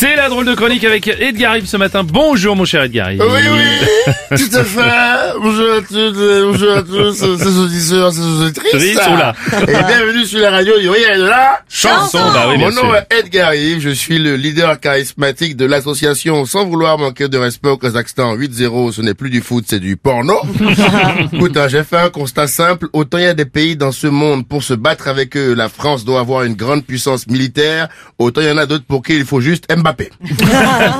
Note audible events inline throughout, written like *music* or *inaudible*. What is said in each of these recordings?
C'est la drôle de chronique avec Edgar Yves ce matin. Bonjour mon cher Edgar Yves. Oui, oui, *laughs* tout à fait. Bonjour à euh, bonjour à tous, euh, ces auditeurs, ces auditrices. Oui, ils sont là. Et bienvenue sur la radio du Rire et de la Chanson, bah oui, bien Mon nom sûr. est Edgar Yves, je suis le leader charismatique de l'association Sans vouloir manquer de respect au Kazakhstan 8-0, ce n'est plus du foot, c'est du porno. *laughs* Écoute, hein, j'ai fait un constat simple, autant il y a des pays dans ce monde pour se battre avec eux, la France doit avoir une grande puissance militaire, autant il y en a d'autres pour qui il faut juste Mbappé. *laughs*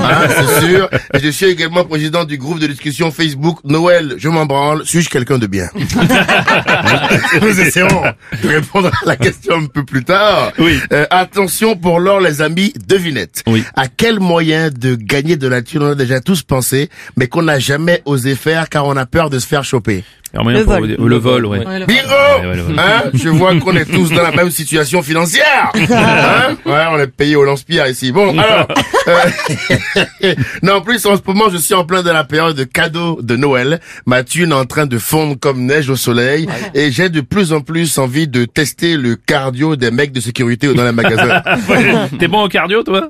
Hein, c'est sûr. Et je suis également président du groupe de discussion Facebook Noël, je m'en branle, suis-je quelqu'un de bien? *laughs* Nous essaierons de répondre à la question un peu plus tard. Oui. Euh, attention pour l'or, les amis, devinette. Oui. À quel moyen de gagner de la thune on a déjà tous pensé, mais qu'on n'a jamais osé faire car on a peur de se faire choper? Pour vous dire- le vol, ouais. Bingo ouais, le vol. hein Je vois qu'on est tous dans la même situation financière. *laughs* Hein ouais, on est payé au lance-pierre ici. Bon, alors... euh, *laughs* non, en plus, en ce moment, je suis en plein dans la période de cadeaux de Noël. Ma thune est en train de fondre comme neige au soleil. Et j'ai de plus en plus envie de tester le cardio des mecs de sécurité dans les magasins. *laughs* T'es bon au cardio toi?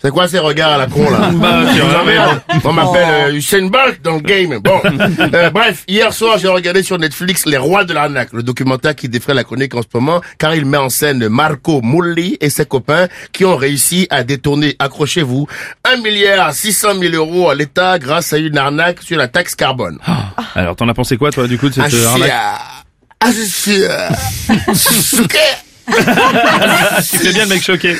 C'est quoi ces regards à la con, là *laughs* Bah, On m'appelle euh, Usain Bolt dans le game. Bon, *laughs* Euh, bref, hier soir, j'ai regardé sur Netflix Les Rois de l'arnaque, le documentaire qui défraie la chronique en ce moment, car il met en scène Marco Mulli et ses copains qui ont réussi à détourner, accrochez-vous, 1 milliard 600 000 euros à l'État grâce à une arnaque sur la taxe carbone. Alors t'en as pensé quoi toi du coup de cette Ah, je euh, suis, arnaque ah, *laughs* *laughs* Tu fais bien le mec choqué.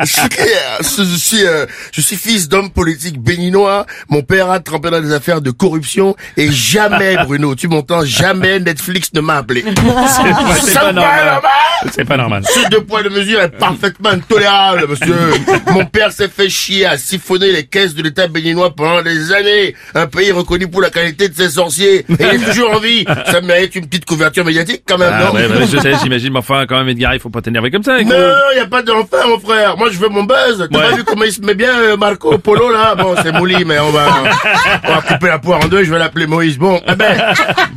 Je suis, euh, je suis fils d'homme politique béninois. Mon père a trempé dans des affaires de corruption et jamais, *laughs* Bruno, tu m'entends, jamais Netflix ne m'a appelé. C'est pas normal. normal. C'est pas normal. Ce deux poids de mesure est parfaitement intolérable, monsieur. Mon père s'est fait chier à siphonner les caisses de l'État béninois pendant des années. Un pays reconnu pour la qualité de ses sorciers. Et il est toujours en vie. Ça mérite une petite couverture médiatique quand même, Ah, non ouais, ouais, je sais, j'imagine, mais enfin, quand même, Edgar, il faut pas t'énerver comme ça. avec Non, nous. y a pas d'enfer, mon frère. Moi, je veux mon buzz. T'as Ouais. pas vu comment il se met bien, euh, Marco Polo, là? Bon, c'est Mouli, mais on va, on va couper la poire en deux. Je vais l'appeler Moïse. Bon, eh ben,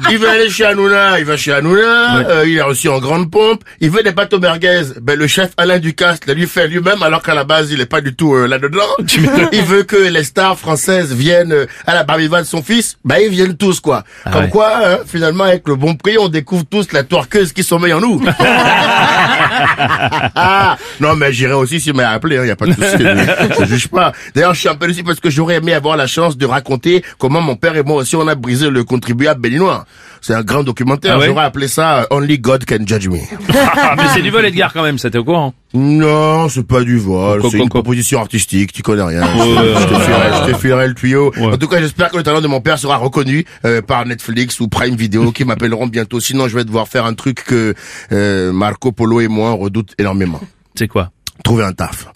il veut aller chez Hanouna. Il va chez Hanouna. Euh, il est reçu en grande pompe. Il veut des pâtes au merguez. Ben, le chef Alain Ducasse l'a lui fait lui-même, alors qu'à la base, il est pas du tout euh, là-dedans. *laughs* il veut que les stars françaises viennent euh, à la barbivale de son fils. Ben, ils viennent tous, quoi. Comme ouais. quoi, hein, finalement, avec le bon prix, on découvre tous la torqueuse qui sommeille en nous. *laughs* *laughs* Non, mais j'irai aussi s'il m'a appelé, il y a pas de souci. je, je juge pas. D'ailleurs, je suis un peu déçu parce que j'aurais aimé avoir la chance de raconter comment mon père et moi aussi on a brisé le contribuable béninois. C'est un grand documentaire. Ah ouais J'aurais appelé ça euh, Only God Can Judge Me. *laughs* Mais c'est du vol, Edgar, quand même, ça t'es au courant. Non, c'est pas du vol. C'est une proposition artistique. Tu connais rien. Je, te filerai, je te filerai le tuyau. Ouais. En tout cas, j'espère que le talent de mon père sera reconnu euh, par Netflix ou Prime Video qui m'appelleront bientôt. Sinon, je vais devoir faire un truc que euh, Marco Polo et moi on redoute énormément. C'est quoi Trouver un taf. *laughs*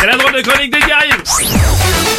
C'est la drôle de chronique d'Edgar Yves.